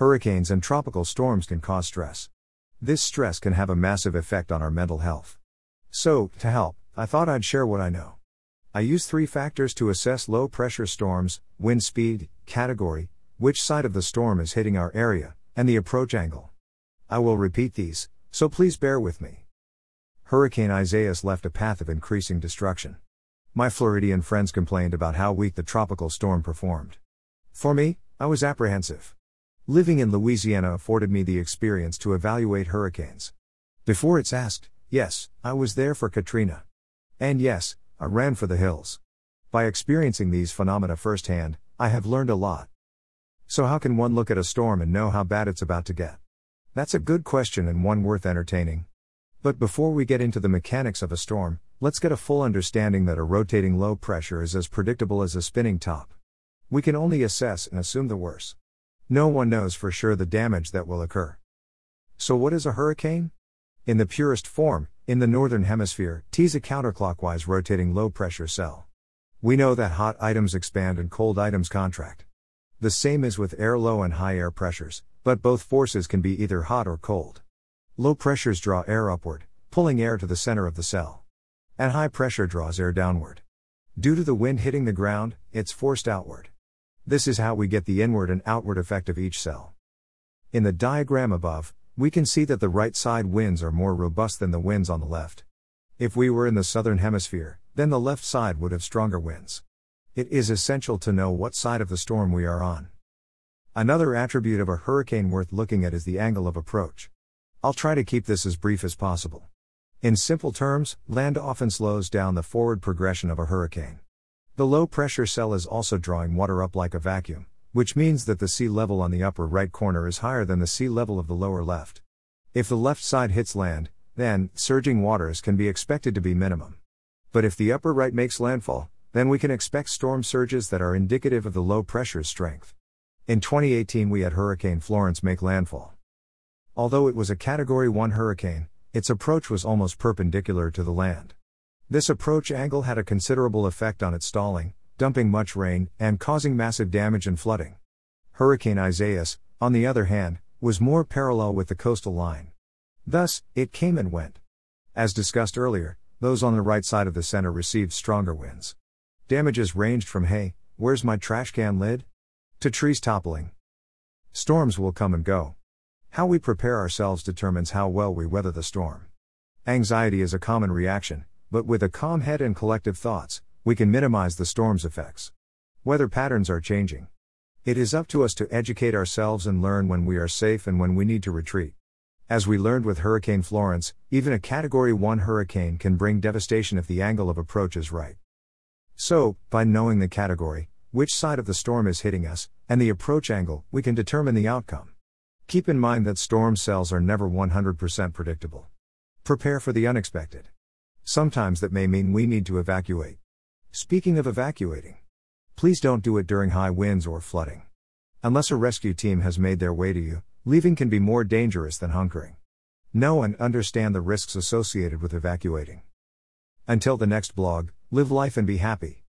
Hurricanes and tropical storms can cause stress. This stress can have a massive effect on our mental health. So, to help, I thought I'd share what I know. I use three factors to assess low pressure storms wind speed, category, which side of the storm is hitting our area, and the approach angle. I will repeat these, so please bear with me. Hurricane Isaias left a path of increasing destruction. My Floridian friends complained about how weak the tropical storm performed. For me, I was apprehensive. Living in Louisiana afforded me the experience to evaluate hurricanes. Before it's asked, yes, I was there for Katrina. And yes, I ran for the hills. By experiencing these phenomena firsthand, I have learned a lot. So, how can one look at a storm and know how bad it's about to get? That's a good question and one worth entertaining. But before we get into the mechanics of a storm, let's get a full understanding that a rotating low pressure is as predictable as a spinning top. We can only assess and assume the worst. No one knows for sure the damage that will occur. So, what is a hurricane? In the purest form, in the northern hemisphere, T is a counterclockwise rotating low pressure cell. We know that hot items expand and cold items contract. The same is with air low and high air pressures, but both forces can be either hot or cold. Low pressures draw air upward, pulling air to the center of the cell. And high pressure draws air downward. Due to the wind hitting the ground, it's forced outward. This is how we get the inward and outward effect of each cell. In the diagram above, we can see that the right side winds are more robust than the winds on the left. If we were in the southern hemisphere, then the left side would have stronger winds. It is essential to know what side of the storm we are on. Another attribute of a hurricane worth looking at is the angle of approach. I'll try to keep this as brief as possible. In simple terms, land often slows down the forward progression of a hurricane. The low pressure cell is also drawing water up like a vacuum, which means that the sea level on the upper right corner is higher than the sea level of the lower left. If the left side hits land, then surging waters can be expected to be minimum. But if the upper right makes landfall, then we can expect storm surges that are indicative of the low pressure's strength. In 2018, we had Hurricane Florence make landfall. Although it was a Category 1 hurricane, its approach was almost perpendicular to the land. This approach angle had a considerable effect on its stalling, dumping much rain, and causing massive damage and flooding. Hurricane Isaias, on the other hand, was more parallel with the coastal line. Thus, it came and went. As discussed earlier, those on the right side of the center received stronger winds. Damages ranged from hey, where's my trash can lid? to trees toppling. Storms will come and go. How we prepare ourselves determines how well we weather the storm. Anxiety is a common reaction, but with a calm head and collective thoughts, we can minimize the storm's effects. Weather patterns are changing. It is up to us to educate ourselves and learn when we are safe and when we need to retreat. As we learned with Hurricane Florence, even a Category 1 hurricane can bring devastation if the angle of approach is right. So, by knowing the category, which side of the storm is hitting us, and the approach angle, we can determine the outcome. Keep in mind that storm cells are never 100% predictable. Prepare for the unexpected. Sometimes that may mean we need to evacuate. Speaking of evacuating, please don't do it during high winds or flooding. Unless a rescue team has made their way to you, leaving can be more dangerous than hunkering. Know and understand the risks associated with evacuating. Until the next blog, live life and be happy.